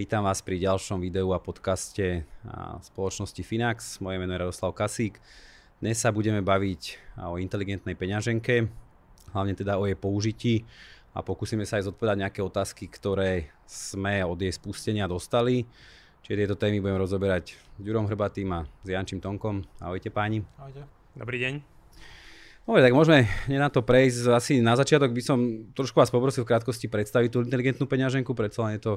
Vítam vás pri ďalšom videu a podcaste spoločnosti Finax. Moje meno je Radoslav Kasík. Dnes sa budeme baviť o inteligentnej peňaženke, hlavne teda o jej použití a pokúsime sa aj zodpovedať nejaké otázky, ktoré sme od jej spustenia dostali. Čiže tieto témy budem rozoberať s Ďurom Hrbatým a s Jančím Tonkom. Ahojte páni. Ahojte. Dobrý deň. Dobre, tak môžeme na to prejsť. Asi na začiatok by som trošku vás poprosil v krátkosti predstaviť tú inteligentnú peňaženku, predsa len je to,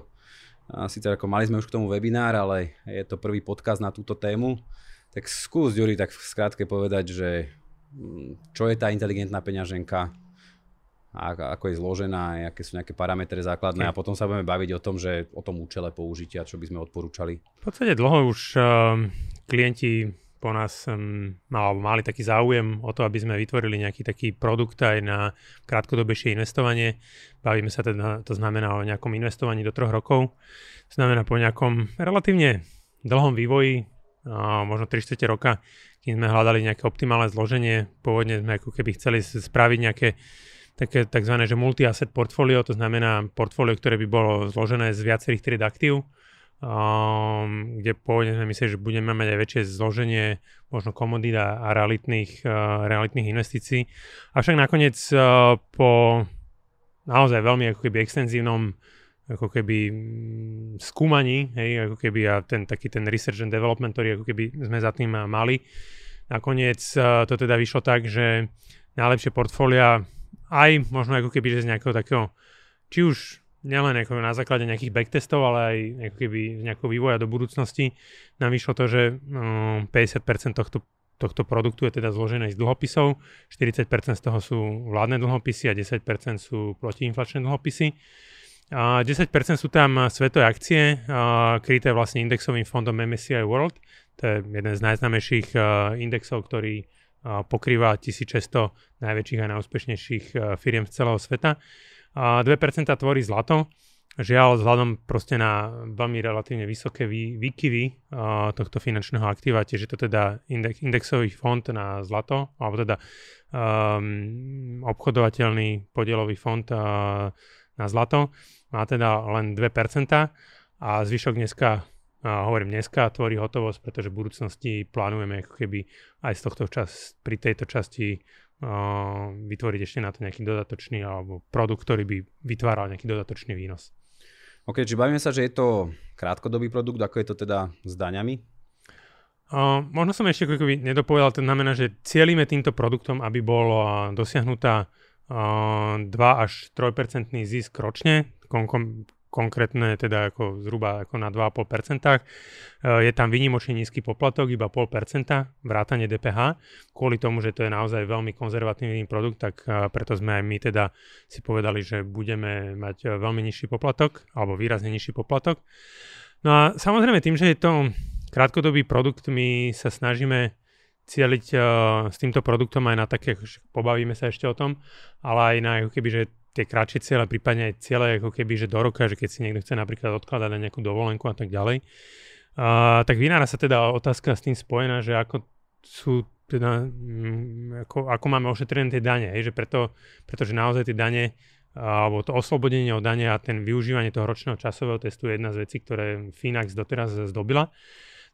síce ako mali sme už k tomu webinár, ale je to prvý podcast na túto tému. Tak skús, Ďuri, tak v skrátke povedať, že mm, čo je tá inteligentná peňaženka, a ako je zložená, aké sú nejaké parametre základné okay. a potom sa budeme baviť o tom, že o tom účele použitia, čo by sme odporúčali. V podstate dlho už uh, klienti po nás um, mali taký záujem o to, aby sme vytvorili nejaký taký produkt aj na krátkodobejšie investovanie. Bavíme sa teda, to znamená o nejakom investovaní do troch rokov. Znamená po nejakom relatívne dlhom vývoji možno 3 4 roka, kým sme hľadali nejaké optimálne zloženie. Pôvodne sme ako keby chceli spraviť nejaké také tzv. že multi-asset portfólio, to znamená portfólio, ktoré by bolo zložené z viacerých tried aktív, um, kde pôvodne sme mysleli, že budeme mať aj väčšie zloženie možno komodít a, realitných, uh, realitných investícií. Avšak nakoniec uh, po naozaj veľmi ako keby extenzívnom ako keby mm, skúmaní, hej, ako keby a ten taký ten research and development, ktorý ako keby sme za tým mali. Nakoniec uh, to teda vyšlo tak, že najlepšie portfólia aj možno ako keby, že z nejakého takého, či už nielen ako na základe nejakých backtestov, ale aj ako keby nejakého vývoja do budúcnosti nám vyšlo to, že um, 50% tohto, tohto produktu je teda zložené z dlhopisov, 40% z toho sú vládne dlhopisy a 10% sú protiinflačné dlhopisy. A 10% sú tam svetové akcie, kryté vlastne indexovým fondom MSCI World. To je jeden z najznámejších indexov, ktorý pokrýva 1600 najväčších a najúspešnejších firiem z celého sveta. 2% tvorí zlato. Žiaľ, vzhľadom proste na veľmi relatívne vysoké vý, výkyvy uh, tohto finančného aktíva, tiež je to teda index, indexový fond na zlato, alebo teda um, obchodovateľný podielový fond uh, na zlato má teda len 2% a zvyšok dneska, a hovorím dneska, tvorí hotovosť, pretože v budúcnosti plánujeme ako keby aj z tohto čas, pri tejto časti uh, vytvoriť ešte na to nejaký dodatočný alebo produkt, ktorý by vytváral nejaký dodatočný výnos. OK, či bavíme sa, že je to krátkodobý produkt, ako je to teda s daňami? Uh, možno som ešte keby nedopovedal, to znamená, že cieľime týmto produktom, aby bol uh, dosiahnutá 2 až 3% zisk ročne, kon, kon, konkrétne teda ako zhruba ako na 2,5%. Je tam vynimočne nízky poplatok, iba 0,5% vrátanie DPH. Kvôli tomu, že to je naozaj veľmi konzervatívny produkt, tak preto sme aj my teda si povedali, že budeme mať veľmi nižší poplatok, alebo výrazne nižší poplatok. No a samozrejme tým, že je to krátkodobý produkt, my sa snažíme cieliť uh, s týmto produktom aj na také, pobavíme sa ešte o tom, ale aj na keby, že tie kratšie cieľe, prípadne aj cieľe ako keby, že do roka, že keď si niekto chce napríklad odkladať na nejakú dovolenku a tak ďalej. Uh, tak vynára sa teda otázka s tým spojená, že ako sú teda, um, ako, ako máme ošetrené tie dane, hej, že preto, pretože naozaj tie dane alebo to oslobodenie od dane a ten využívanie toho ročného časového testu je jedna z vecí, ktoré Finax doteraz zdobila.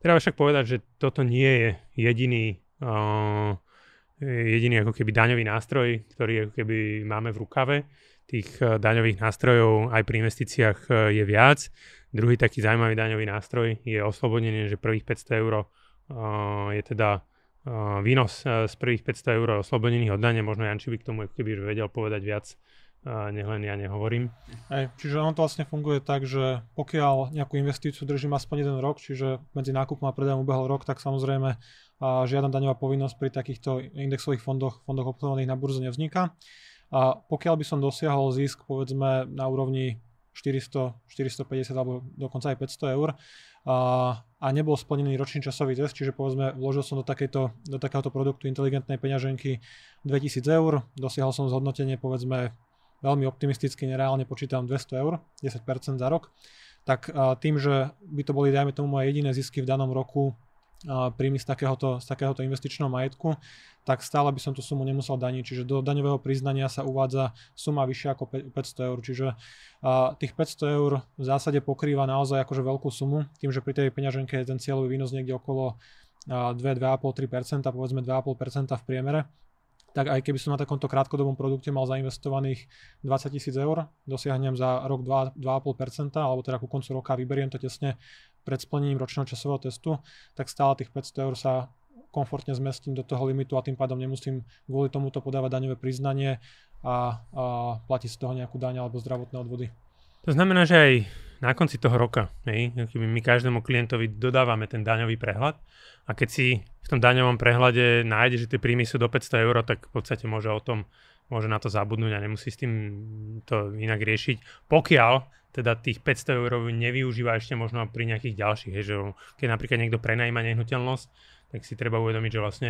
Treba však povedať, že toto nie je jediný, uh, jediný ako keby daňový nástroj, ktorý ako keby máme v rukave. Tých uh, daňových nástrojov aj pri investíciách uh, je viac. Druhý taký zaujímavý daňový nástroj je oslobodenie, že prvých 500 eur uh, je teda výnos z prvých 500 eur oslobodených od dane. Možno Janči by k tomu keby vedel povedať viac nech len ja nehovorím. Hej, čiže ono to vlastne funguje tak, že pokiaľ nejakú investíciu držím aspoň jeden rok, čiže medzi nákupom a predajom ubehol rok, tak samozrejme žiadna daňová povinnosť pri takýchto indexových fondoch, fondoch obchodovaných na burze nevzniká. A pokiaľ by som dosiahol zisk povedzme na úrovni 400, 450 alebo dokonca aj 500 eur a, a nebol splnený ročný časový test, čiže povedzme vložil som do, takéto, do takéhoto produktu inteligentnej peňaženky 2000 eur, dosiahol som zhodnotenie povedzme veľmi optimisticky, nereálne počítam 200 eur, 10% za rok, tak a, tým, že by to boli dajme tomu moje jediné zisky v danom roku príjmy z takéhoto, z takéhoto investičného majetku, tak stále by som tú sumu nemusel daniť. Čiže do daňového priznania sa uvádza suma vyššia ako 500 eur. Čiže tých 500 eur v zásade pokrýva naozaj akože veľkú sumu, tým, že pri tej peňaženke je ten cieľový výnos niekde okolo 2, 2,5, 3%, povedzme 2,5% v priemere, tak aj keby som na takomto krátkodobom produkte mal zainvestovaných 20 tisíc eur, dosiahnem za rok 2,5%, alebo teda ku koncu roka vyberiem to tesne pred splnením ročného časového testu, tak stále tých 500 eur sa komfortne zmestím do toho limitu a tým pádom nemusím kvôli tomuto podávať daňové priznanie a, a platiť z toho nejakú daň alebo zdravotné odvody. To znamená, že aj na konci toho roka, hej, my každému klientovi dodávame ten daňový prehľad a keď si v tom daňovom prehľade nájde, že tie príjmy sú do 500 eur, tak v podstate môže o tom, môže na to zabudnúť a nemusí s tým to inak riešiť. Pokiaľ teda tých 500 eur nevyužíva ešte možno pri nejakých ďalších. Hej, že keď napríklad niekto prenajíma nehnuteľnosť, tak si treba uvedomiť, že vlastne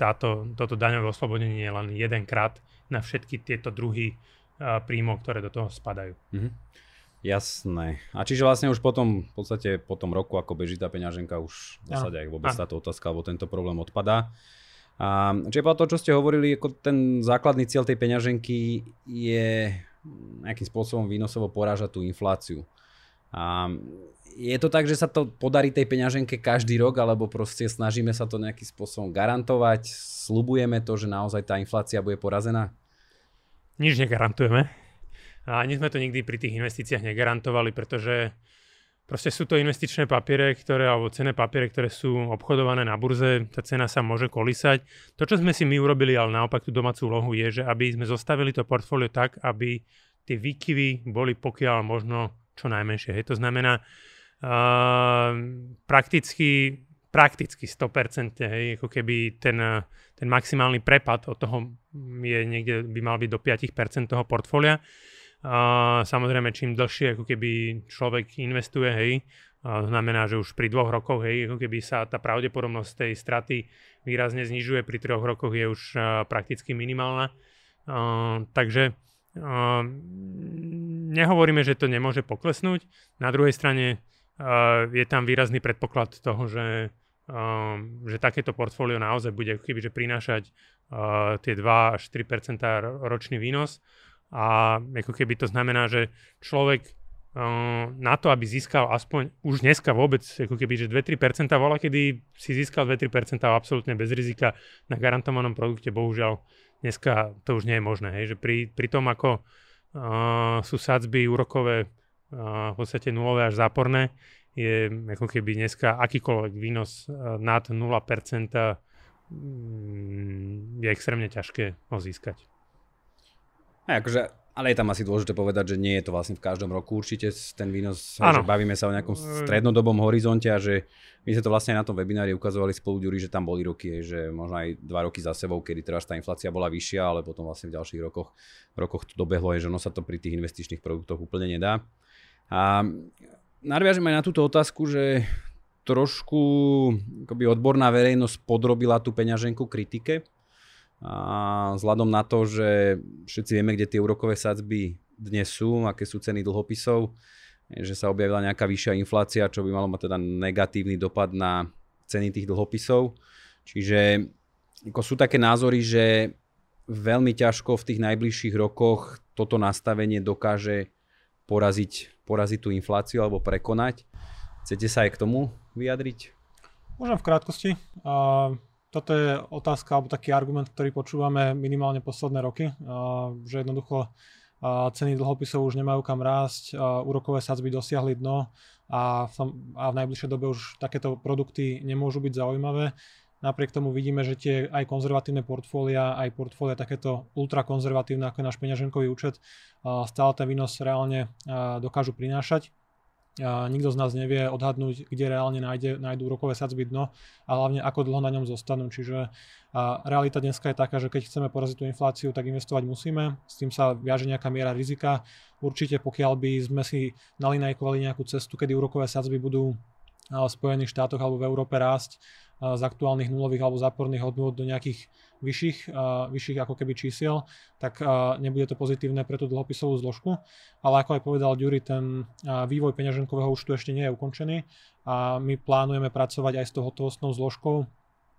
táto, toto daňové oslobodenie je len jedenkrát na všetky tieto druhy uh, príjmov, ktoré do toho spadajú. Mm-hmm. Jasné. A čiže vlastne už potom, v podstate po tom roku, ako beží tá peňaženka, už v zásade aj vôbec táto otázka alebo tento problém odpadá. A čiže to, čo ste hovorili, ako ten základný cieľ tej peňaženky je nejakým spôsobom výnosovo porážať tú infláciu. A je to tak, že sa to podarí tej peňaženke každý rok, alebo proste snažíme sa to nejakým spôsobom garantovať, slubujeme to, že naozaj tá inflácia bude porazená? Nič negarantujeme. A ani sme to nikdy pri tých investíciách negarantovali, pretože Proste sú to investičné papiere, ktoré, alebo cenné papiere, ktoré sú obchodované na burze, tá cena sa môže kolísať. To, čo sme si my urobili, ale naopak tú domácu úlohu, je, že aby sme zostavili to portfólio tak, aby tie výkyvy boli pokiaľ možno čo najmenšie. Hej. To znamená, uh, prakticky, prakticky 100%, hej, ako keby ten, ten maximálny prepad od toho je niekde, by mal byť do 5% toho portfólia. A samozrejme, čím dlhšie ako keby človek investuje, hej, a znamená, že už pri dvoch rokoch, hej, ako keby sa tá pravdepodobnosť tej straty výrazne znižuje, pri troch rokoch je už a, prakticky minimálna. A, takže a, nehovoríme, že to nemôže poklesnúť. Na druhej strane a, je tam výrazný predpoklad toho, že, a, že takéto portfólio naozaj bude ako keby, že prinášať a, tie 2 až 3 ročný výnos a ako keby to znamená, že človek uh, na to, aby získal aspoň už dneska vôbec, ako keby, že 2-3% vola, kedy si získal 2-3% absolútne bez rizika na garantovanom produkte, bohužiaľ dneska to už nie je možné. Hej, že pri, pri tom, ako uh, sú sadzby úrokové uh, v podstate nulové až záporné, je ako keby dneska akýkoľvek výnos uh, nad 0% mm, je extrémne ťažké ho získať. A akože, ale je tam asi dôležité povedať, že nie je to vlastne v každom roku určite ten výnos, že bavíme sa o nejakom strednodobom horizonte a že my sme to vlastne aj na tom webinári ukazovali spolu Ďuri, že tam boli roky, že možno aj dva roky za sebou, kedy teraz tá inflácia bola vyššia, ale potom vlastne v ďalších rokoch, rokoch to dobehlo, je, že ono sa to pri tých investičných produktoch úplne nedá. A nadviažem aj na túto otázku, že trošku akoby odborná verejnosť podrobila tú peňaženku kritike, a vzhľadom na to, že všetci vieme, kde tie úrokové sadzby dnes sú, aké sú ceny dlhopisov, že sa objavila nejaká vyššia inflácia, čo by malo mať teda negatívny dopad na ceny tých dlhopisov. Čiže ako sú také názory, že veľmi ťažko v tých najbližších rokoch toto nastavenie dokáže poraziť, poraziť tú infláciu alebo prekonať. Chcete sa aj k tomu vyjadriť? Môžem v krátkosti. Toto je otázka alebo taký argument, ktorý počúvame minimálne posledné roky, že jednoducho ceny dlhopisov už nemajú kam rásť, úrokové sadzby dosiahli dno a v, a v najbližšej dobe už takéto produkty nemôžu byť zaujímavé. Napriek tomu vidíme, že tie aj konzervatívne portfólia, aj portfólia takéto ultrakonzervatívne, ako je náš peňaženkový účet, stále ten výnos reálne dokážu prinášať nikto z nás nevie odhadnúť, kde reálne nájde, nájdú úrokové sadzby dno a hlavne ako dlho na ňom zostanú. Čiže a realita dneska je taká, že keď chceme poraziť tú infláciu, tak investovať musíme. S tým sa viaže nejaká miera rizika. Určite pokiaľ by sme si nalinajkovali nejakú cestu, kedy úrokové sadzby budú v Spojených štátoch alebo v Európe rásť, z aktuálnych nulových alebo záporných hodnôt do nejakých vyšších, vyšších ako keby čísiel, tak nebude to pozitívne pre tú dlhopisovú zložku. Ale ako aj povedal Ďuri, ten vývoj peňaženkového účtu ešte nie je ukončený a my plánujeme pracovať aj s tou hotovostnou zložkou,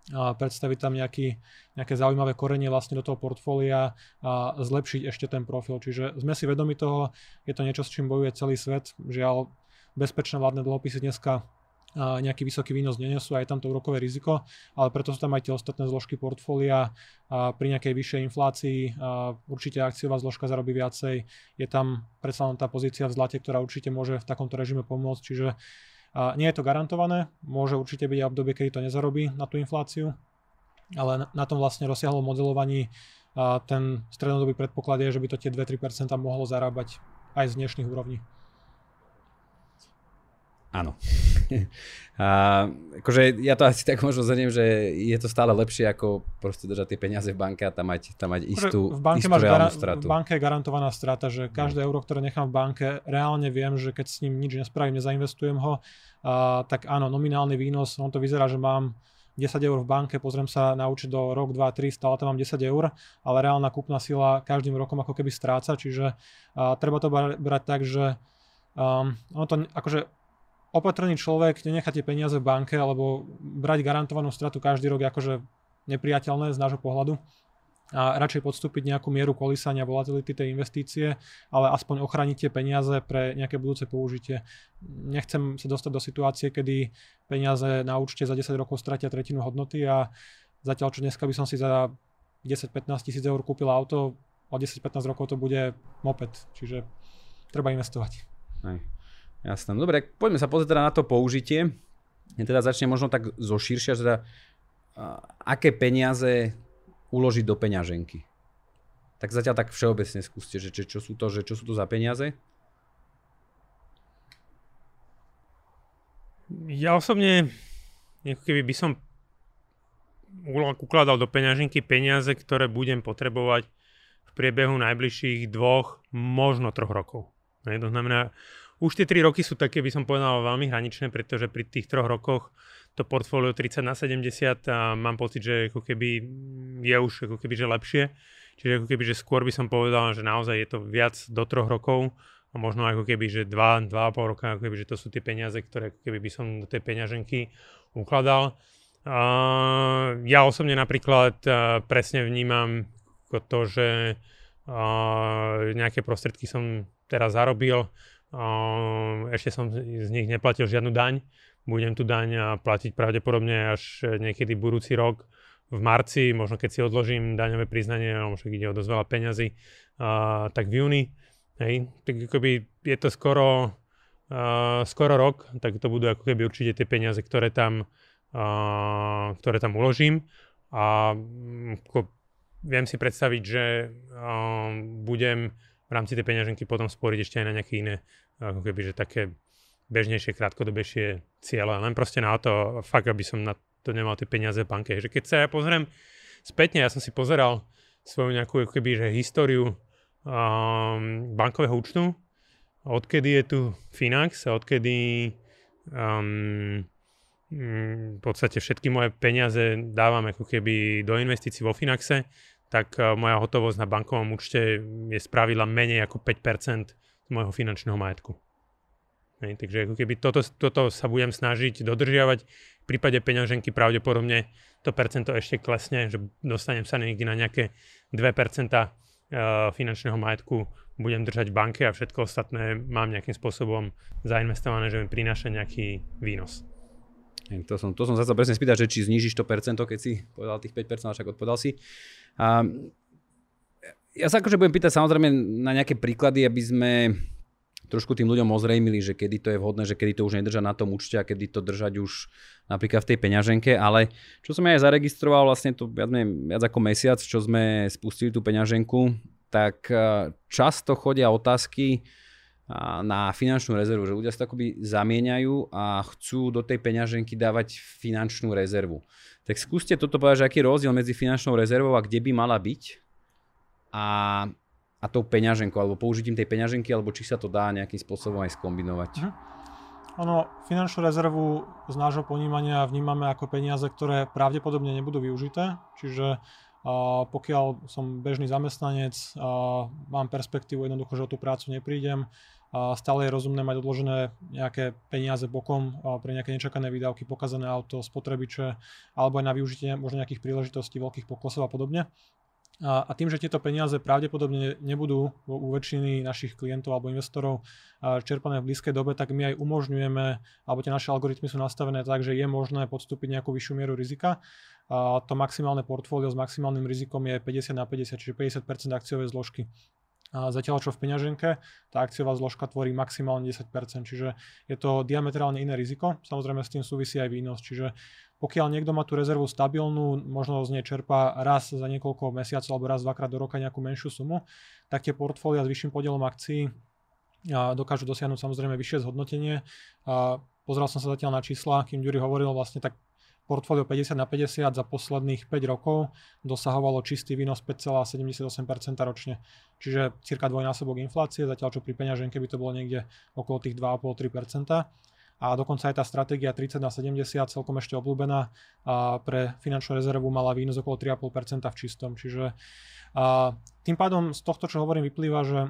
a predstaviť tam nejaký, nejaké zaujímavé korenie vlastne do toho portfólia a zlepšiť ešte ten profil. Čiže sme si vedomi toho, je to niečo, s čím bojuje celý svet. Žiaľ, bezpečné vládne dlhopisy dneska nejaký vysoký výnos nenesú, aj tam to úrokové riziko, ale preto sú tam aj tie ostatné zložky portfólia a pri nejakej vyššej inflácii určite akciová zložka zarobí viacej. Je tam predsa len tá pozícia v zlate, ktorá určite môže v takomto režime pomôcť, čiže nie je to garantované, môže určite byť obdobie, kedy to nezarobí na tú infláciu, ale na tom vlastne rozsiahlom modelovaní ten strednodobý predpoklad je, že by to tie 2-3% mohlo zarábať aj z dnešných úrovní. Áno. a, akože ja to asi tak možno zhrniem, že je to stále lepšie ako proste držať tie peniaze v banke a tam mať, tam mať istú, v banke istú máš reálnu stratu. V banke je garantovaná strata, že každé no. euro, ktoré nechám v banke, reálne viem, že keď s ním nič nespravím, nezainvestujem ho, a, tak áno, nominálny výnos, on to vyzerá, že mám 10 eur v banke, pozriem sa na účet do rok, 2, 3, stále tam mám 10 eur, ale reálna kúpna sila každým rokom ako keby stráca, čiže a, treba to brať tak, že um, ono to akože opatrný človek nenechá tie peniaze v banke alebo brať garantovanú stratu každý rok akože nepriateľné z nášho pohľadu a radšej podstúpiť nejakú mieru kolísania volatility tej investície, ale aspoň ochrániť tie peniaze pre nejaké budúce použitie. Nechcem sa dostať do situácie, kedy peniaze na účte za 10 rokov stratia tretinu hodnoty a zatiaľ čo dneska by som si za 10-15 tisíc eur kúpil auto, o 10-15 rokov to bude moped, čiže treba investovať. Aj. Jasné. No dobre, poďme sa pozrieť teda na to použitie. Ja teda začne možno tak zo širšia, teda aké peniaze uložiť do peňaženky. Tak zatiaľ tak všeobecne skúste, že čo sú to, že čo sú to za peniaze? Ja osobne, ako keby by som ukladal do peňaženky peniaze, ktoré budem potrebovať v priebehu najbližších dvoch, možno troch rokov. To znamená, už tie 3 roky sú také, by som povedal, veľmi hraničné, pretože pri tých troch rokoch to portfólio 30 na 70 a mám pocit, že ako keby je už ako keby že lepšie. Čiže ako keby, že skôr by som povedal, že naozaj je to viac do troch rokov a možno ako keby, že 2, 2,5 roka, ako keby, že to sú tie peniaze, ktoré ako keby by som do tej peňaženky ukladal. Uh, ja osobne napríklad uh, presne vnímam to, že nejaké prostriedky som teraz zarobil, ešte som z nich neplatil žiadnu daň. Budem tú daň platiť pravdepodobne až niekedy budúci rok v marci, možno keď si odložím daňové priznanie, možno ide o dosť veľa peňazí, tak v júni. Hej, tak akoby je to skoro, skoro rok, tak to budú ako keby určite tie peniaze, ktoré tam, ktoré tam uložím. A viem si predstaviť, že budem v rámci tej peňaženky potom sporiť ešte aj na nejaké iné, ako keby, že také bežnejšie, krátkodobejšie ciele. Len proste na to, fakt, aby som na to nemal tie peniaze v banke. Že keď sa ja pozriem spätne, ja som si pozeral svoju nejakú ako keby, že históriu um, bankového účtu, odkedy je tu Finax a odkedy um, v podstate všetky moje peniaze dávam ako keby do investícií vo Finaxe, tak eh, moja hotovosť na bankovom účte je spravila menej ako 5% z môjho finančného majetku. Hej, takže ako keby toto, toto sa budem snažiť dodržiavať. V prípade peňaženky pravdepodobne to percento ešte klesne, že dostanem sa niekde na nejaké 2% eh, finančného majetku budem držať v banke a všetko ostatné mám nejakým spôsobom zainvestované, že mi prináša nejaký výnos. To som, to som sa presne spýtať, že či znižíš to percento, keď si povedal tých 5%, však odpovedal si. A ja sa akože budem pýtať samozrejme na nejaké príklady, aby sme trošku tým ľuďom ozrejmili, že kedy to je vhodné, že kedy to už nedržať na tom účte a kedy to držať už napríklad v tej peňaženke, ale čo som ja aj zaregistroval vlastne to viac, viac ako mesiac, čo sme spustili tú peňaženku, tak často chodia otázky, na finančnú rezervu, že ľudia sa akoby zamieňajú a chcú do tej peňaženky dávať finančnú rezervu. Tak skúste toto povedať, že aký je rozdiel medzi finančnou rezervou a kde by mala byť a, a tou peňaženkou, alebo použitím tej peňaženky, alebo či sa to dá nejakým spôsobom aj skombinovať. Mhm. Ono, finančnú rezervu z nášho ponímania vnímame ako peniaze, ktoré pravdepodobne nebudú využité, čiže a pokiaľ som bežný zamestnanec, a mám perspektívu jednoducho, že o tú prácu neprídem, stále je rozumné mať odložené nejaké peniaze bokom pre nejaké nečakané výdavky, pokazané auto, spotrebiče alebo aj na využitie možno nejakých príležitostí, veľkých poklesov a podobne. A, tým, že tieto peniaze pravdepodobne nebudú u väčšiny našich klientov alebo investorov čerpané v blízkej dobe, tak my aj umožňujeme, alebo tie naše algoritmy sú nastavené tak, že je možné podstúpiť nejakú vyššiu mieru rizika. A to maximálne portfólio s maximálnym rizikom je 50 na 50, čiže 50% akciové zložky. A zatiaľ čo v peňaženke tá akciová zložka tvorí maximálne 10%, čiže je to diametrálne iné riziko. Samozrejme s tým súvisí aj výnos, čiže pokiaľ niekto má tú rezervu stabilnú, možno z nej čerpá raz za niekoľko mesiacov alebo raz, dvakrát do roka nejakú menšiu sumu, tak tie portfólia s vyšším podielom akcií dokážu dosiahnuť samozrejme vyššie zhodnotenie. Pozrel som sa zatiaľ na čísla, kým Ďuri hovoril, vlastne tak portfólio 50 na 50 za posledných 5 rokov dosahovalo čistý výnos 5,78% ročne. Čiže cirka dvojnásobok inflácie, zatiaľ čo pri peňaženke by to bolo niekde okolo tých 2,5-3%. A dokonca aj tá stratégia 30 na 70 celkom ešte obľúbená a pre finančnú rezervu mala výnos okolo 3,5% v čistom. Čiže a tým pádom z tohto, čo hovorím, vyplýva, že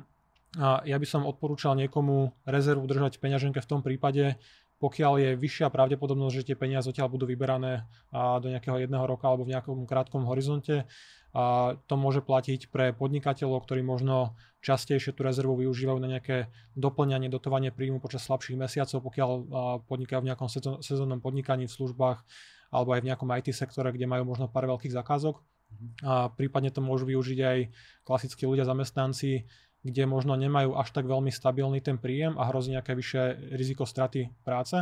ja by som odporúčal niekomu rezervu držať v peňaženke v tom prípade, pokiaľ je vyššia pravdepodobnosť, že tie peniaze odtiaľ budú vyberané do nejakého jedného roka alebo v nejakom krátkom horizonte. A to môže platiť pre podnikateľov, ktorí možno častejšie tú rezervu využívajú na nejaké doplňanie, dotovanie príjmu počas slabších mesiacov, pokiaľ podnikajú v nejakom sezónnom podnikaní, v službách alebo aj v nejakom IT sektore, kde majú možno pár veľkých zakázok. Mhm. A prípadne to môžu využiť aj klasickí ľudia, zamestnanci, kde možno nemajú až tak veľmi stabilný ten príjem a hrozí nejaké vyššie riziko straty práce.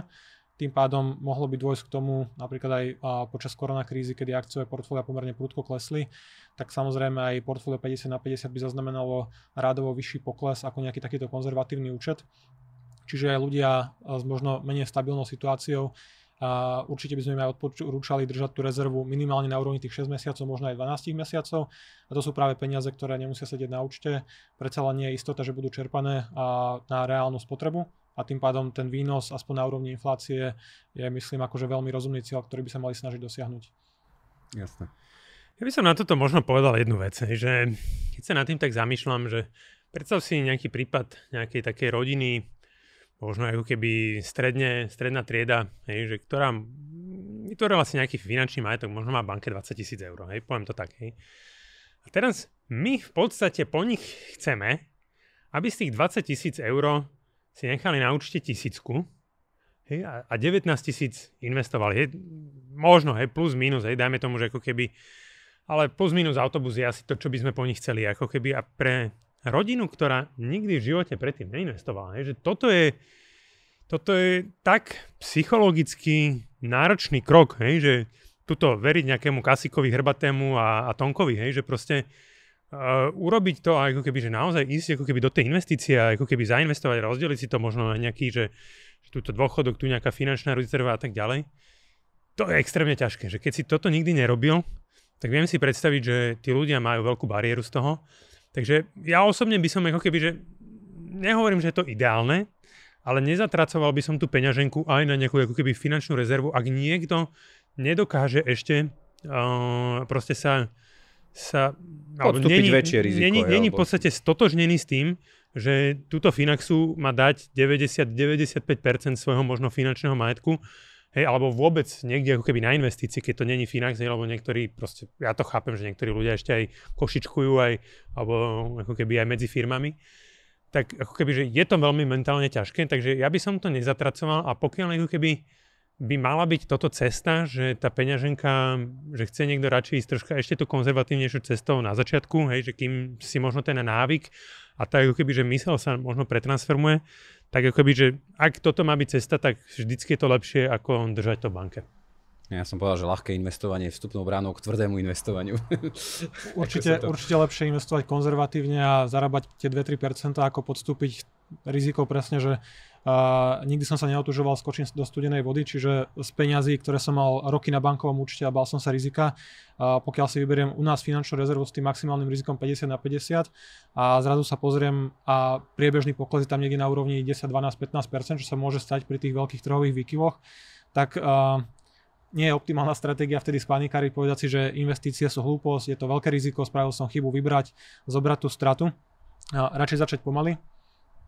Tým pádom mohlo by dôjsť k tomu napríklad aj počas koronakrízy, kedy akciové portfólia pomerne prudko klesli, tak samozrejme aj portfólio 50 na 50 by zaznamenalo rádovo vyšší pokles ako nejaký takýto konzervatívny účet. Čiže aj ľudia s možno menej stabilnou situáciou a určite by sme im aj odporúčali držať tú rezervu minimálne na úrovni tých 6 mesiacov, možno aj 12 mesiacov. A to sú práve peniaze, ktoré nemusia sedieť na účte. Predsa len nie je istota, že budú čerpané a na reálnu spotrebu a tým pádom ten výnos aspoň na úrovni inflácie je myslím akože veľmi rozumný cieľ, ktorý by sa mali snažiť dosiahnuť. Jasné. Ja by som na toto možno povedal jednu vec, že keď sa nad tým tak zamýšľam, že predstav si nejaký prípad nejakej takej rodiny, možno ako keby stredne, stredná trieda, hej, že ktorá vytvorila si nejaký finančný majetok, možno má banke 20 tisíc eur, hej, poviem to tak. Hej. A teraz my v podstate po nich chceme, aby z tých 20 tisíc eur si nechali na účte tisícku hej, a, a 19 tisíc investovali. Hej, možno, hej, plus minus, hej, dajme tomu, že ako keby, ale plus minus autobus je asi to, čo by sme po nich chceli, ako keby a pre rodinu, ktorá nikdy v živote predtým neinvestovala. Hej, že toto je, toto je tak psychologicky náročný krok, hej, že tuto veriť nejakému kasikovi, hrbatému a, a tonkovi, hej, že proste uh, urobiť to ako keby, že naozaj ísť ako keby do tej investície a ako keby zainvestovať, rozdeliť si to možno na nejaký, že, že túto dôchodok, tu nejaká finančná rezerva a tak ďalej. To je extrémne ťažké, že keď si toto nikdy nerobil, tak viem si predstaviť, že tí ľudia majú veľkú bariéru z toho Takže ja osobne by som ako keby, že nehovorím, že je to ideálne, ale nezatracoval by som tú peňaženku aj na nejakú ako keby finančnú rezervu, ak niekto nedokáže ešte uh, proste sa sa alebo není, väčšie riziko. Není, není v podstate stotožnený s tým, že túto Finaxu má dať 90-95% svojho možno finančného majetku Hej, alebo vôbec niekde ako keby na investícii, keď to není Finax, alebo niektorí proste, ja to chápem, že niektorí ľudia ešte aj košičkujú aj, alebo ako keby aj medzi firmami, tak ako keby, že je to veľmi mentálne ťažké, takže ja by som to nezatracoval a pokiaľ ako keby by mala byť toto cesta, že tá peňaženka, že chce niekto radšej ísť troška ešte tú konzervatívnejšiu cestou na začiatku, hej, že kým si možno ten návyk a tak ako keby, že mysel sa možno pretransformuje, tak ako keby, že ak toto má byť cesta, tak vždycky je to lepšie ako držať to banke. Ja som povedal, že ľahké investovanie je vstupnou bránou k tvrdému investovaniu. určite, to... určite lepšie investovať konzervatívne a zarábať tie 2-3% ako podstúpiť riziko presne, že uh, nikdy som sa neotužoval skočiť do studenej vody, čiže z peňazí, ktoré som mal roky na bankovom účte a bal som sa rizika, uh, pokiaľ si vyberiem u nás finančnú rezervu s tým maximálnym rizikom 50 na 50 a zrazu sa pozriem a priebežný pokles je tam niekde na úrovni 10, 12, 15%, čo sa môže stať pri tých veľkých trhových výkyvoch, tak uh, nie je optimálna stratégia vtedy spanikáriť, povedať si, že investície sú hlúposť, je to veľké riziko, spravil som chybu, vybrať, zobrať tú stratu. A radšej začať pomaly,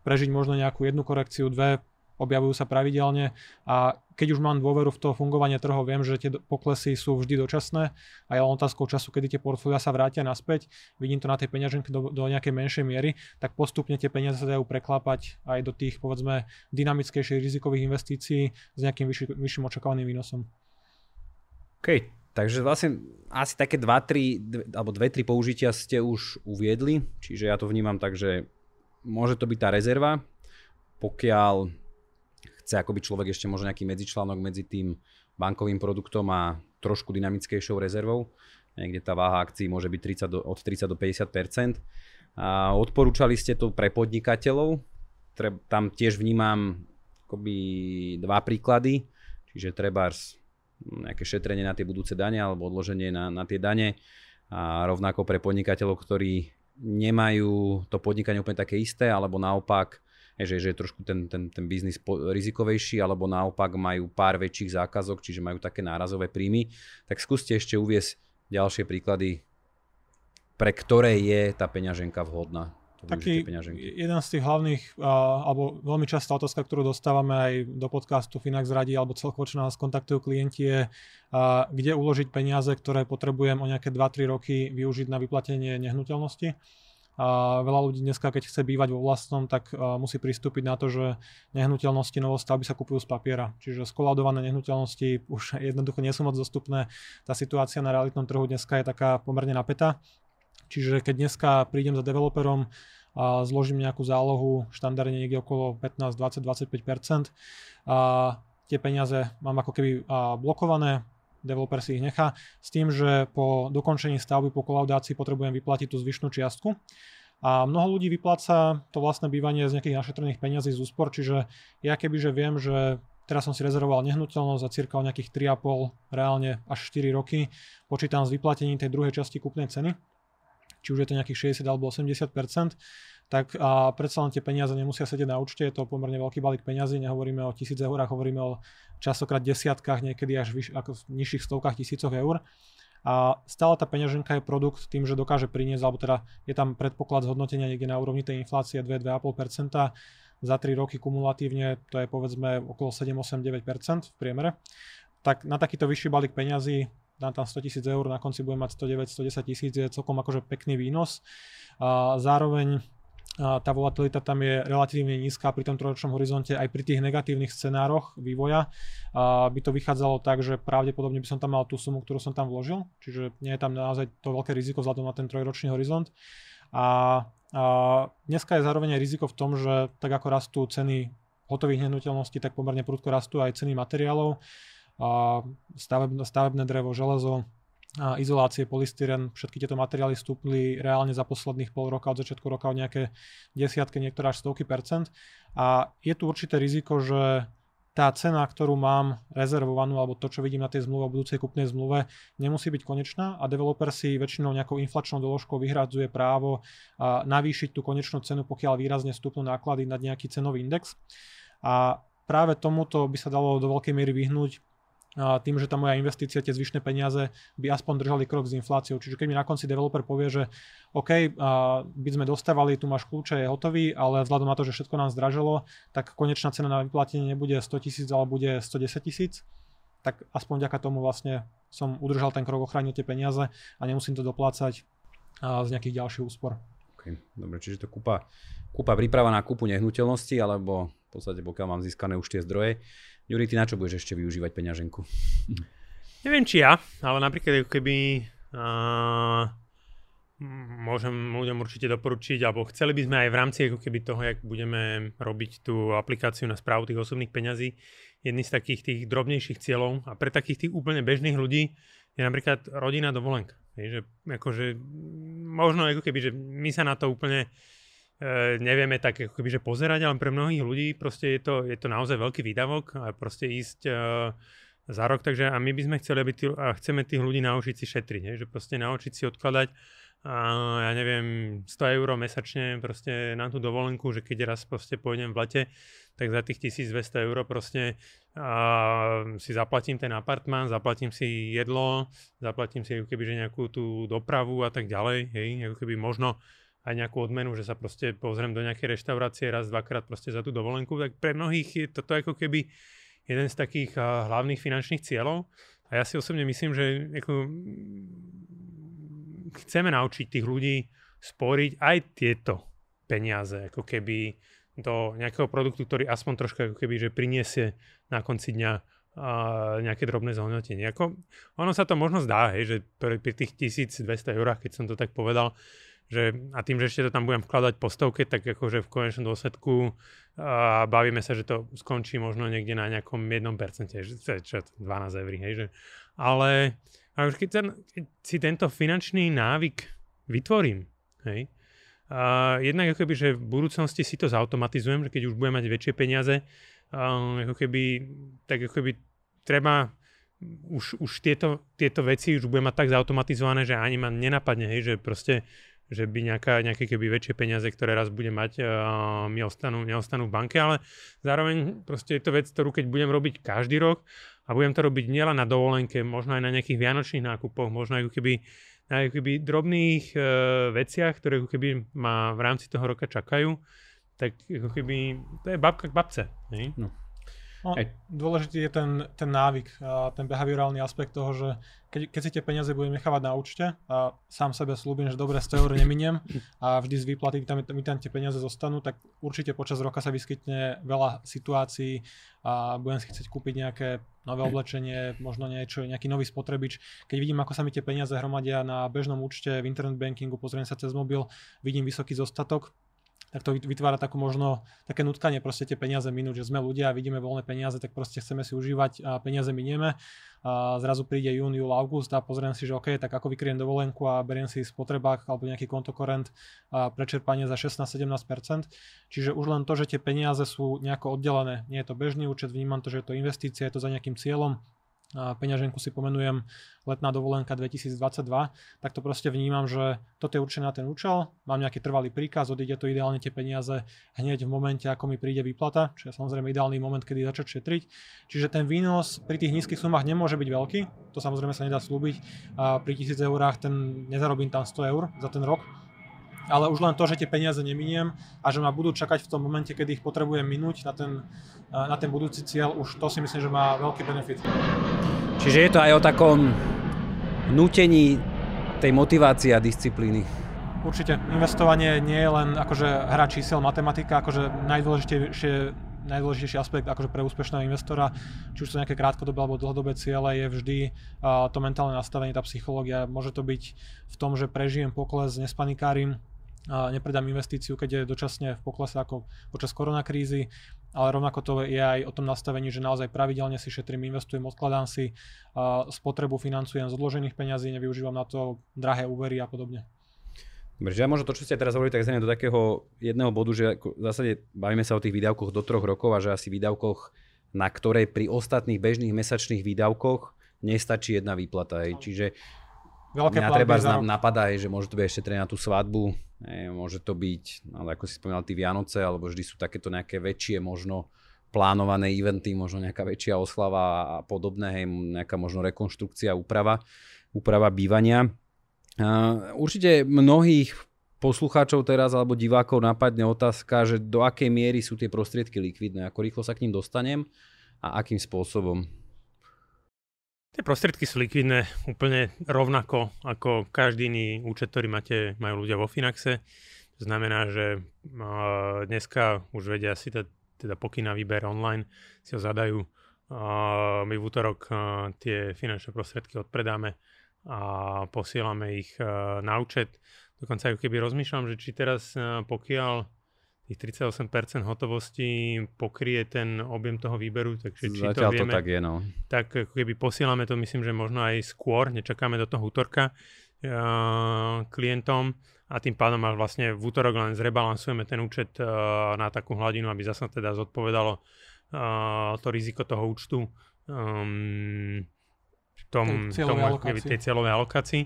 prežiť možno nejakú jednu korekciu, dve, objavujú sa pravidelne a keď už mám dôveru v to fungovanie trhov, viem, že tie poklesy sú vždy dočasné a je len otázkou času, kedy tie portfólia sa vrátia naspäť, vidím to na tej peňaženke do, do nejakej menšej miery, tak postupne tie peniaze sa dajú preklápať aj do tých povedzme dynamickejších rizikových investícií s nejakým vyšší, vyšším očakávaným výnosom. OK, takže vlastne asi také 2-3 alebo 2-3 použitia ste už uviedli, čiže ja to vnímam tak, že môže to byť tá rezerva, pokiaľ chce akoby človek ešte možno nejaký medzičlánok medzi tým bankovým produktom a trošku dynamickejšou rezervou. Niekde tá váha akcií môže byť 30 do, od 30 do 50 a odporúčali ste to pre podnikateľov. Tam tiež vnímam akoby dva príklady. Čiže treba nejaké šetrenie na tie budúce dane alebo odloženie na, na tie dane a rovnako pre podnikateľov, ktorí nemajú to podnikanie úplne také isté alebo naopak že, že je trošku ten, ten, ten biznis rizikovejší, alebo naopak majú pár väčších zákazok, čiže majú také nárazové príjmy, tak skúste ešte uviesť ďalšie príklady, pre ktoré je tá peňaženka vhodná taký jeden z tých hlavných, uh, alebo veľmi častá otázka, ktorú dostávame aj do podcastu Finax radí, alebo celkovo, čo nás kontaktujú klienti, je, uh, kde uložiť peniaze, ktoré potrebujem o nejaké 2-3 roky využiť na vyplatenie nehnuteľnosti. A veľa ľudí dneska, keď chce bývať vo vlastnom, tak uh, musí pristúpiť na to, že nehnuteľnosti novostavby sa kupujú z papiera. Čiže skoladované nehnuteľnosti už jednoducho nie sú moc dostupné. Tá situácia na realitnom trhu dneska je taká pomerne napätá. Čiže keď dneska prídem za developerom a zložím nejakú zálohu, štandardne niekde okolo 15, 20, 25%, a tie peniaze mám ako keby blokované, developer si ich nechá, s tým, že po dokončení stavby, po kolaudácii potrebujem vyplatiť tú zvyšnú čiastku. A mnoho ľudí vypláca to vlastné bývanie z nejakých našetrených peniazí z úspor, čiže ja keby, že viem, že teraz som si rezervoval nehnuteľnosť za cirka o nejakých 3,5, reálne až 4 roky, počítam s vyplatením tej druhej časti kúpnej ceny, či už je to nejakých 60 alebo 80 tak a predsa len tie peniaze nemusia sedieť na účte, je to pomerne veľký balík peniazy, nehovoríme o tisíc eurách, hovoríme o časokrát desiatkách, niekedy až vyš, ako v nižších stovkách tisícoch eur. A stále tá peňaženka je produkt tým, že dokáže priniesť, alebo teda je tam predpoklad zhodnotenia niekde na úrovni tej inflácie 2-2,5%, za 3 roky kumulatívne to je povedzme okolo 7, 8, 9% v priemere. Tak na takýto vyšší balík peňazí dám tam 100 tisíc eur, na konci budem mať 109, 110 tisíc, je celkom akože pekný výnos. A zároveň tá volatilita tam je relatívne nízka pri tom trojročnom horizonte aj pri tých negatívnych scenároch vývoja a by to vychádzalo tak, že pravdepodobne by som tam mal tú sumu, ktorú som tam vložil, čiže nie je tam naozaj to veľké riziko vzhľadom na ten trojročný horizont. A, a dneska je zároveň aj riziko v tom, že tak ako rastú ceny hotových nehnuteľností, tak pomerne prudko rastú aj ceny materiálov stavebné, stavebné drevo, železo, izolácie, polystyren, všetky tieto materiály stúpli reálne za posledných pol roka, od začiatku roka o nejaké desiatky, niektoré až stovky percent. A je tu určité riziko, že tá cena, ktorú mám rezervovanú, alebo to, čo vidím na tej zmluve o budúcej kupnej zmluve, nemusí byť konečná a developer si väčšinou nejakou inflačnou doložkou vyhradzuje právo navýšiť tú konečnú cenu, pokiaľ výrazne stúpnú náklady nad nejaký cenový index. A práve tomuto by sa dalo do veľkej miery vyhnúť tým, že tá moja investícia, tie zvyšné peniaze by aspoň držali krok s infláciou. Čiže keď mi na konci developer povie, že OK, by sme dostávali, tu máš kľúče, je hotový, ale vzhľadom na to, že všetko nám zdražilo, tak konečná cena na vyplatenie nebude 100 tisíc, ale bude 110 tisíc, tak aspoň vďaka tomu vlastne som udržal ten krok, ochránil tie peniaze a nemusím to doplácať z nejakých ďalších úspor. Okay, dobre, čiže to kúpa, kúpa príprava na kúpu nehnuteľnosti, alebo v podstate pokiaľ mám získané už tie zdroje, Juri, ty na čo budeš ešte využívať peňaženku? Neviem, či ja, ale napríklad keby uh, môžem ľuďom určite doporučiť, alebo chceli by sme aj v rámci ako keby toho, jak budeme robiť tú aplikáciu na správu tých osobných peňazí, jedný z takých tých drobnejších cieľov a pre takých tých úplne bežných ľudí je napríklad rodina dovolenka. Je, že akože, možno ako keby, že my sa na to úplne e, nevieme tak ako keby, že pozerať, ale pre mnohých ľudí proste je to, je to naozaj veľký výdavok a proste ísť e, za rok, takže a my by sme chceli, aby tí, a chceme tých ľudí naučiť si šetriť, že proste naučiť si odkladať a ja neviem, 100 eur mesačne proste na tú dovolenku, že keď raz proste pôjdem v lete, tak za tých 1200 eur proste a si zaplatím ten apartmán, zaplatím si jedlo, zaplatím si keby nejakú tú dopravu a tak ďalej, hej, ako keby možno aj nejakú odmenu, že sa proste pozriem do nejakej reštaurácie raz, dvakrát proste za tú dovolenku, tak pre mnohých je toto ako keby jeden z takých hlavných finančných cieľov. A ja si osobne myslím, že ako, chceme naučiť tých ľudí sporiť aj tieto peniaze, ako keby do nejakého produktu, ktorý aspoň troška ako keby, že priniesie na konci dňa a nejaké drobné zhodnotenie. Ono sa to možno zdá, hej, že pri tých 1200 eurách, keď som to tak povedal, že, a tým, že ešte to tam budem vkladať po stovke, tak akože v konečnom dôsledku a bavíme sa, že to skončí možno niekde na nejakom 1%, že čo, 12 eur, hej, že, ale a už keď, ten, keď si tento finančný návyk vytvorím, hej, a jednak ako keby, že v budúcnosti si to zautomatizujem, že keď už budem mať väčšie peniaze, a ako keby, tak ako keby treba už, už tieto, tieto veci už budem mať tak zautomatizované, že ani ma nenapadne, hej, že proste že by nejaká, nejaké keby väčšie peniaze, ktoré raz budem mať, uh, mi ostanú, neostanú v banke, ale zároveň proste je to vec, ktorú keď budem robiť každý rok a budem to robiť nielen na dovolenke, možno aj na nejakých vianočných nákupoch, možno aj keby na ako keby drobných uh, veciach, ktoré keby ma v rámci toho roka čakajú, tak ako keby to je babka k babce. Ne? No. No, dôležitý je ten, ten návyk a ten behaviorálny aspekt toho, že keď, keď si tie peniaze budem nechávať na účte a sám sebe slúbim, že dobre 100 eur neminiem a vždy z výplaty tam, mi tam tie peniaze zostanú, tak určite počas roka sa vyskytne veľa situácií a budem si chcieť kúpiť nejaké nové oblečenie, možno niečo, nejaký nový spotrebič. Keď vidím, ako sa mi tie peniaze hromadia na bežnom účte v internet bankingu, pozriem sa cez mobil, vidím vysoký zostatok, tak to vytvára takú možno také nutkanie proste tie peniaze minúť, že sme ľudia a vidíme voľné peniaze, tak proste chceme si užívať a peniaze minieme. A zrazu príde jún, júl, august a pozriem si, že OK, tak ako vykriem dovolenku a beriem si spotrebák alebo nejaký kontokorent a prečerpanie za 16-17%. Čiže už len to, že tie peniaze sú nejako oddelené, nie je to bežný účet, vnímam to, že je to investícia, je to za nejakým cieľom, peňaženku si pomenujem letná dovolenka 2022, tak to proste vnímam, že toto je určené na ten účel, mám nejaký trvalý príkaz, odíde to ideálne tie peniaze hneď v momente, ako mi príde výplata, čo je samozrejme ideálny moment, kedy začať šetriť. Čiže ten výnos pri tých nízkych sumách nemôže byť veľký, to samozrejme sa nedá slúbiť, pri 1000 eurách ten nezarobím tam 100 eur za ten rok, ale už len to, že tie peniaze neminiem a že ma budú čakať v tom momente, kedy ich potrebujem minúť na ten, na ten budúci cieľ, už to si myslím, že má veľký benefit. Čiže je to aj o takom nutení tej motivácie a disciplíny. Určite. Investovanie nie je len akože hra čísel, matematika, akože najdôležitejšie najdôležitejší aspekt akože pre úspešného investora, či už sú nejaké krátkodobé alebo dlhodobé ciele, je vždy uh, to mentálne nastavenie, tá psychológia. Môže to byť v tom, že prežijem pokles, nespanikárim, a nepredám investíciu, keď je dočasne v poklese ako počas koronakrízy, ale rovnako to je aj o tom nastavení, že naozaj pravidelne si šetrím, investujem, odkladám si, spotrebu financujem z odložených peňazí, nevyužívam na to drahé úvery a podobne. Dobre, že ja možno to, čo ste teraz hovorili, tak do takého jedného bodu, že v zásade bavíme sa o tých výdavkoch do troch rokov a že asi výdavkoch, na ktoré pri ostatných bežných mesačných výdavkoch nestačí jedna výplata. Hej. Čiže Veľké mňa treba znám, napadá, že môže to byť ešte na tú svadbu, môže to byť, ale ako si spomínal, tí Vianoce, alebo vždy sú takéto nejaké väčšie možno plánované eventy, možno nejaká väčšia oslava a podobné, hej, nejaká možno rekonštrukcia, úprava, úprava bývania. Uh, určite mnohých poslucháčov teraz alebo divákov napadne otázka, že do akej miery sú tie prostriedky likvidné, ako rýchlo sa k ním dostanem a akým spôsobom. Tie prostriedky sú likvidné úplne rovnako ako každý iný účet, ktorý máte, majú ľudia vo Finaxe. To znamená, že dneska už vedia si to, teda pokyn na výber online, si ho zadajú. My v útorok tie finančné prostriedky odpredáme a posielame ich na účet. dokonca ako keby rozmýšľam, že či teraz pokiaľ tých 38% hotovosti pokrie ten objem toho výberu, takže či Zatiaľ to vieme, to tak je, no. tak keby posielame to, myslím, že možno aj skôr, nečakáme do toho útorka uh, klientom a tým pádom až vlastne v útorok len zrebalansujeme ten účet uh, na takú hladinu, aby zase teda zodpovedalo uh, to riziko toho účtu um, tom, tej tomu, alokácii. tej cieľovej alokácii.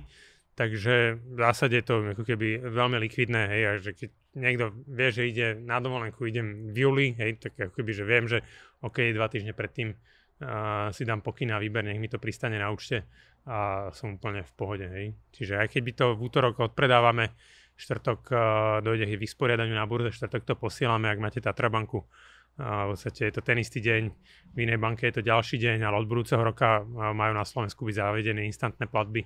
Takže v zásade je to ako keby veľmi likvidné, hej, a že keď niekto vie, že ide na dovolenku, idem v júli, hej, tak ako keby, že viem, že OK, dva týždne predtým uh, si dám pokyn na výber, nech mi to pristane na účte a som úplne v pohode, hej. Čiže aj keď by to v útorok odpredávame, štvrtok uh, dojde k vysporiadaniu na burze, štvrtok to posielame, ak máte Tatrabanku, a v podstate je to ten istý deň, v inej banke je to ďalší deň, ale od budúceho roka majú na Slovensku byť zavedené instantné platby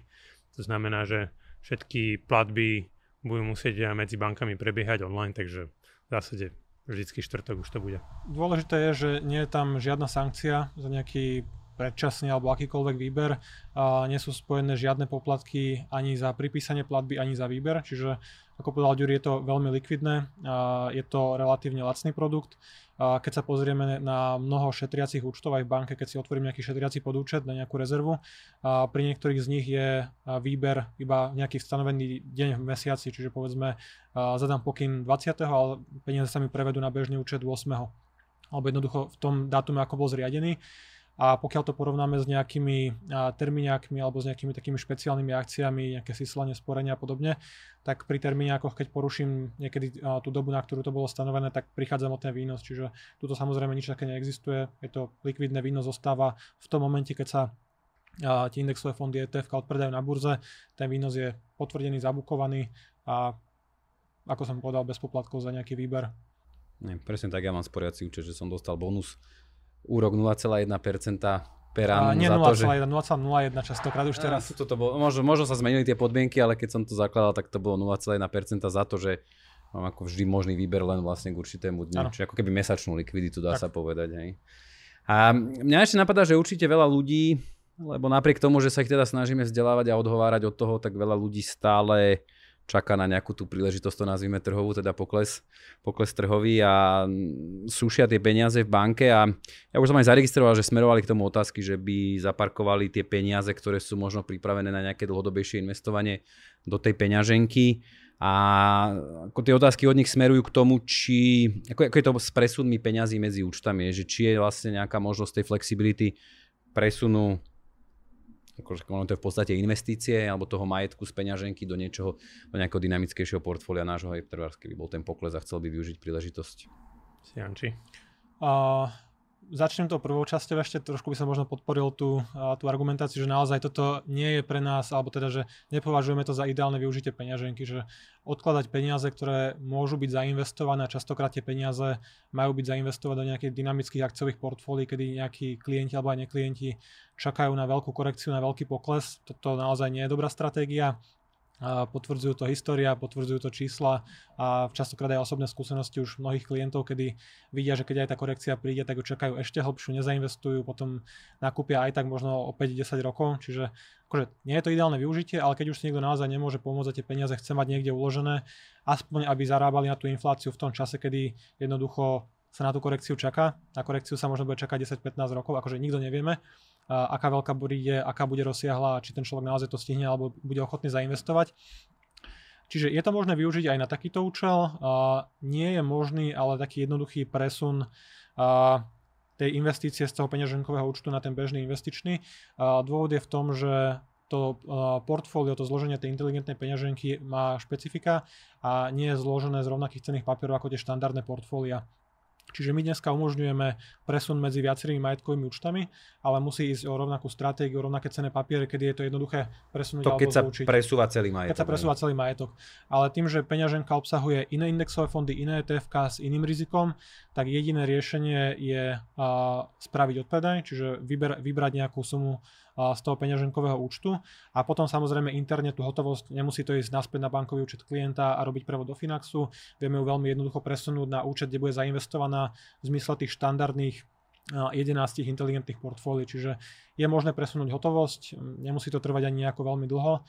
to znamená, že všetky platby budú musieť medzi bankami prebiehať online, takže v zásade vždycky štvrtok už to bude. Dôležité je, že nie je tam žiadna sankcia za nejaký predčasný alebo akýkoľvek výber. A nie sú spojené žiadne poplatky ani za pripísanie platby, ani za výber, čiže ako povedal Ďuri, je to veľmi likvidné, a je to relatívne lacný produkt. Keď sa pozrieme na mnoho šetriacich účtov aj v banke, keď si otvorím nejaký šetriaci podúčet na nejakú rezervu, pri niektorých z nich je výber iba nejaký stanovený deň v mesiaci, čiže povedzme zadám pokyn 20. ale peniaze sa mi prevedú na bežný účet 8. alebo jednoducho v tom dátume, ako bol zriadený a pokiaľ to porovnáme s nejakými termíňakmi alebo s nejakými takými špeciálnymi akciami, nejaké syslanie, sporenia a podobne, tak pri termíňakoch, keď poruším niekedy tú dobu, na ktorú to bolo stanovené, tak prichádzam o ten výnos. Čiže tuto samozrejme nič také neexistuje. Je to likvidné výnos zostáva v tom momente, keď sa tie indexové fondy ETF odpredajú na burze, ten výnos je potvrdený, zabukovaný a ako som povedal, bez poplatkov za nejaký výber. Nie, presne tak, ja mám sporiaci účet, že som dostal bonus úrok 0,1% per annum. nie za 0,1, 0,01 častokrát už teraz. A, to bolo, možno, možno sa zmenili tie podmienky, ale keď som to zakladal, tak to bolo 0,1% za to, že mám ako vždy možný výber len vlastne k určitému dňu. Ano. Čiže ako keby mesačnú likviditu dá tak. sa povedať. Hej. A mňa ešte napadá, že určite veľa ľudí, lebo napriek tomu, že sa ich teda snažíme vzdelávať a odhovárať od toho, tak veľa ľudí stále čaká na nejakú tú príležitosť, to nazvime trhovú, teda pokles, pokles trhový a sušia tie peniaze v banke a ja už som aj zaregistroval, že smerovali k tomu otázky, že by zaparkovali tie peniaze, ktoré sú možno pripravené na nejaké dlhodobejšie investovanie do tej peňaženky. A ako tie otázky od nich smerujú k tomu, či, ako, ako je to s presunmi peňazí medzi účtami, že či je vlastne nejaká možnosť tej flexibility presunu akože ono to je v podstate investície alebo toho majetku z peňaženky do niečoho, do nejakého dynamickejšieho portfólia nášho, aj keby bol ten pokles a chcel by využiť príležitosť. Sianči. Uh, začnem to prvou časťou ešte, trošku by som možno podporil tú, tú argumentáciu, že naozaj toto nie je pre nás, alebo teda, že nepovažujeme to za ideálne využitie peňaženky, že odkladať peniaze, ktoré môžu byť zainvestované a častokrát tie peniaze majú byť zainvestované do nejakých dynamických akciových portfólií, kedy nejakí klienti alebo aj neklienti čakajú na veľkú korekciu, na veľký pokles. Toto naozaj nie je dobrá stratégia potvrdzujú to história, potvrdzujú to čísla a častokrát aj osobné skúsenosti už mnohých klientov, kedy vidia, že keď aj tá korekcia príde, tak ju čakajú ešte hlbšiu, nezainvestujú, potom nakúpia aj tak možno o 5-10 rokov, čiže akože nie je to ideálne využitie, ale keď už si niekto naozaj nemôže pomôcť a tie peniaze chce mať niekde uložené, aspoň aby zarábali na tú infláciu v tom čase, kedy jednoducho sa na tú korekciu čaká. Na korekciu sa možno bude čakať 10-15 rokov, akože nikto nevieme, aká veľká bude, aká bude rozsiahla, či ten človek naozaj to stihne alebo bude ochotný zainvestovať. Čiže je to možné využiť aj na takýto účel. Nie je možný ale taký jednoduchý presun tej investície z toho peňaženkového účtu na ten bežný investičný. Dôvod je v tom, že to portfólio, to zloženie tej inteligentnej peňaženky má špecifika a nie je zložené z rovnakých cených papierov ako tie štandardné portfólia. Čiže my dneska umožňujeme presun medzi viacerými majetkovými účtami, ale musí ísť o rovnakú stratégiu, o rovnaké cené papiere, kedy je to jednoduché presunúť to, keď sa presúva celý majetok. Keď sa presúva celý majetok. Ale tým, že peňaženka obsahuje iné indexové fondy, iné ETF s iným rizikom, tak jediné riešenie je spraviť odpredaj, čiže vyber, vybrať nejakú sumu z toho peňaženkového účtu a potom samozrejme interne tú hotovosť nemusí to ísť naspäť na bankový účet klienta a robiť prevod do Finaxu. Vieme ju veľmi jednoducho presunúť na účet, kde bude zainvestovaná v zmysle tých štandardných 11 inteligentných portfólií, čiže je možné presunúť hotovosť, nemusí to trvať ani nejako veľmi dlho,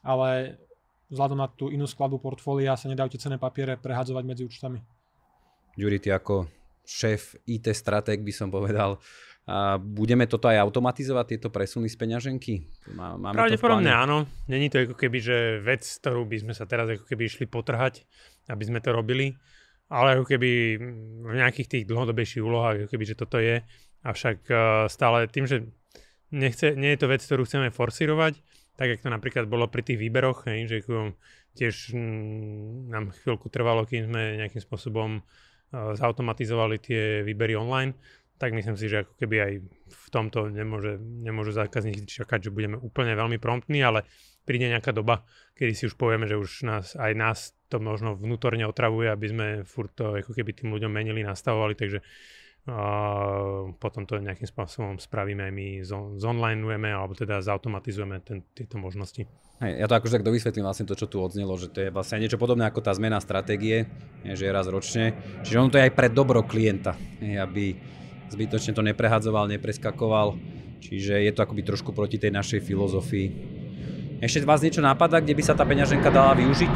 ale vzhľadom na tú inú skladbu portfólia sa nedajú tie cenné papiere prehadzovať medzi účtami. Ďuri, ty ako šéf IT stratég by som povedal, a budeme toto aj automatizovať, tieto presuny z peňaženky? Máme Pravdepodobne áno. Není to ako keby, že vec, ktorú by sme sa teraz ako keby išli potrhať, aby sme to robili, ale ako keby v nejakých tých dlhodobejších úlohách, ako keby, že toto je. Avšak uh, stále tým, že nechce, nie je to vec, ktorú chceme forsírovať, tak jak to napríklad bolo pri tých výberoch, hej, že tiež nám chvíľku trvalo, kým sme nejakým spôsobom uh, zautomatizovali tie výbery online, tak myslím si, že ako keby aj v tomto nemôže, nemôže zákazník čakať, že budeme úplne veľmi promptní, ale príde nejaká doba, kedy si už povieme, že už nás, aj nás to možno vnútorne otravuje, aby sme furt to ako keby tým ľuďom menili, nastavovali, takže uh, potom to nejakým spôsobom spravíme aj my, zonlinujeme alebo teda zautomatizujeme ten, tieto možnosti. Hej, ja to akože tak dovysvetlím vlastne to, čo tu odznelo, že to je vlastne niečo podobné ako tá zmena stratégie, že je raz ročne. Čiže ono to je aj pre dobro klienta, aby zbytočne to neprehadzoval, nepreskakoval. Čiže je to akoby trošku proti tej našej filozofii. Ešte vás niečo napadá, kde by sa tá peňaženka dala využiť?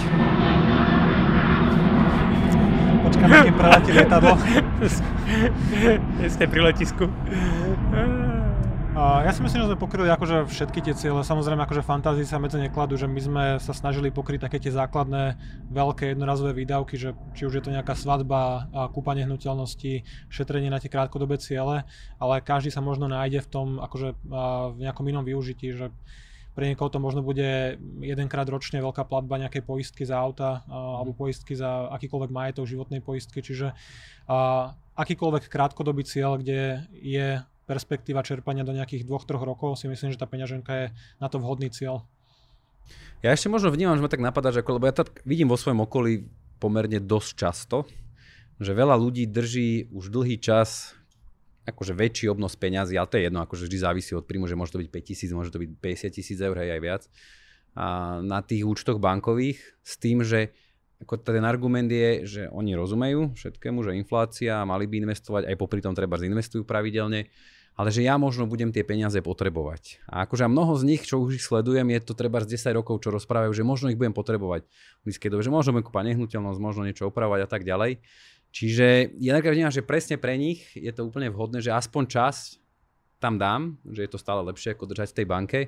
Počkáme, kým preletí lietadlo. Ste pri letisku. Ja si myslím, že sme pokryli akože všetky tie ciele. Samozrejme, akože fantázii sa medzi nekladú, že my sme sa snažili pokryť také tie základné veľké jednorazové výdavky, že či už je to nejaká svadba, kúpa nehnuteľnosti, šetrenie na tie krátkodobé ciele, ale každý sa možno nájde v tom akože v nejakom inom využití, že pre niekoho to možno bude jedenkrát ročne veľká platba nejakej poistky za auta alebo poistky za akýkoľvek majetok životnej poistky, čiže akýkoľvek krátkodobý cieľ, kde je perspektíva čerpania do nejakých dvoch, troch rokov, si myslím, že tá peňaženka je na to vhodný cieľ. Ja ešte možno vnímam, že ma tak napadá, že ako, lebo ja tak vidím vo svojom okolí pomerne dosť často, že veľa ľudí drží už dlhý čas akože väčší obnos peňazí, ale to je jedno, akože vždy závisí od príjmu, že môže to byť 5 tisíc, môže to byť 50 tisíc eur, aj viac. A na tých účtoch bankových s tým, že ako ten argument je, že oni rozumejú všetkému, že inflácia, mali by investovať, aj popri tom treba zinvestujú pravidelne, ale že ja možno budem tie peniaze potrebovať. A akože mnoho z nich, čo už ich sledujem, je to treba z 10 rokov, čo rozprávajú, že možno ich budem potrebovať v blízkej dobe, že možno budem kúpať nehnuteľnosť, možno niečo opravovať a tak ďalej. Čiže ja tak vnímam, že presne pre nich je to úplne vhodné, že aspoň čas tam dám, že je to stále lepšie ako držať v tej banke.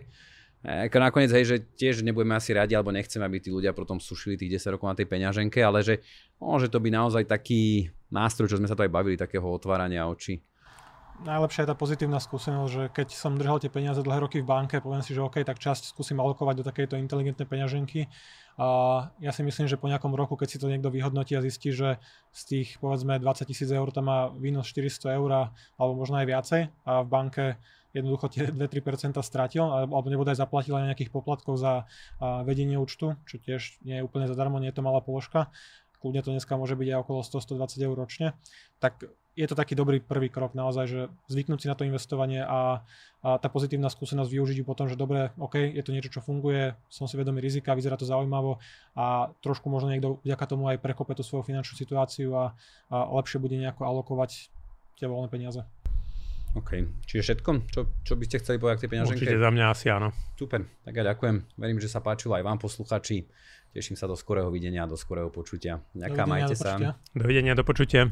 E, ako nakoniec, hej, že tiež nebudeme asi radi, alebo nechceme, aby tí ľudia potom sušili tých 10 rokov na tej peňaženke, ale že môže to byť naozaj taký nástroj, čo sme sa tu aj bavili, takého otvárania očí najlepšia je tá pozitívna skúsenosť, že keď som držal tie peniaze dlhé roky v banke, poviem si, že OK, tak časť skúsim alokovať do takejto inteligentnej peňaženky. A ja si myslím, že po nejakom roku, keď si to niekto vyhodnotí a zistí, že z tých povedzme 20 tisíc eur tam má výnos 400 eur alebo možno aj viacej a v banke jednoducho tie 2-3% stratil alebo nebude aj zaplatil aj nejakých poplatkov za vedenie účtu, čo tiež nie je úplne zadarmo, nie je to malá položka, kľudne to dneska môže byť aj okolo 100-120 eur ročne, tak je to taký dobrý prvý krok naozaj, že zvyknúť si na to investovanie a, a tá pozitívna skúsenosť využiť ju potom, že dobre, OK, je to niečo, čo funguje, som si vedomý rizika, vyzerá to zaujímavo a trošku možno niekto vďaka tomu aj prekope tú svoju finančnú situáciu a, a lepšie bude nejako alokovať tie voľné peniaze. OK, čiže všetko, čo, čo by ste chceli povedať k tej peňaženke? Určite za mňa asi áno. Super, tak ja ďakujem. Verím, že sa páčilo aj vám posluchači. Teším sa do skorého videnia a do skorého počutia. Ďakujem, majte sa. Dovidenia, do počutia.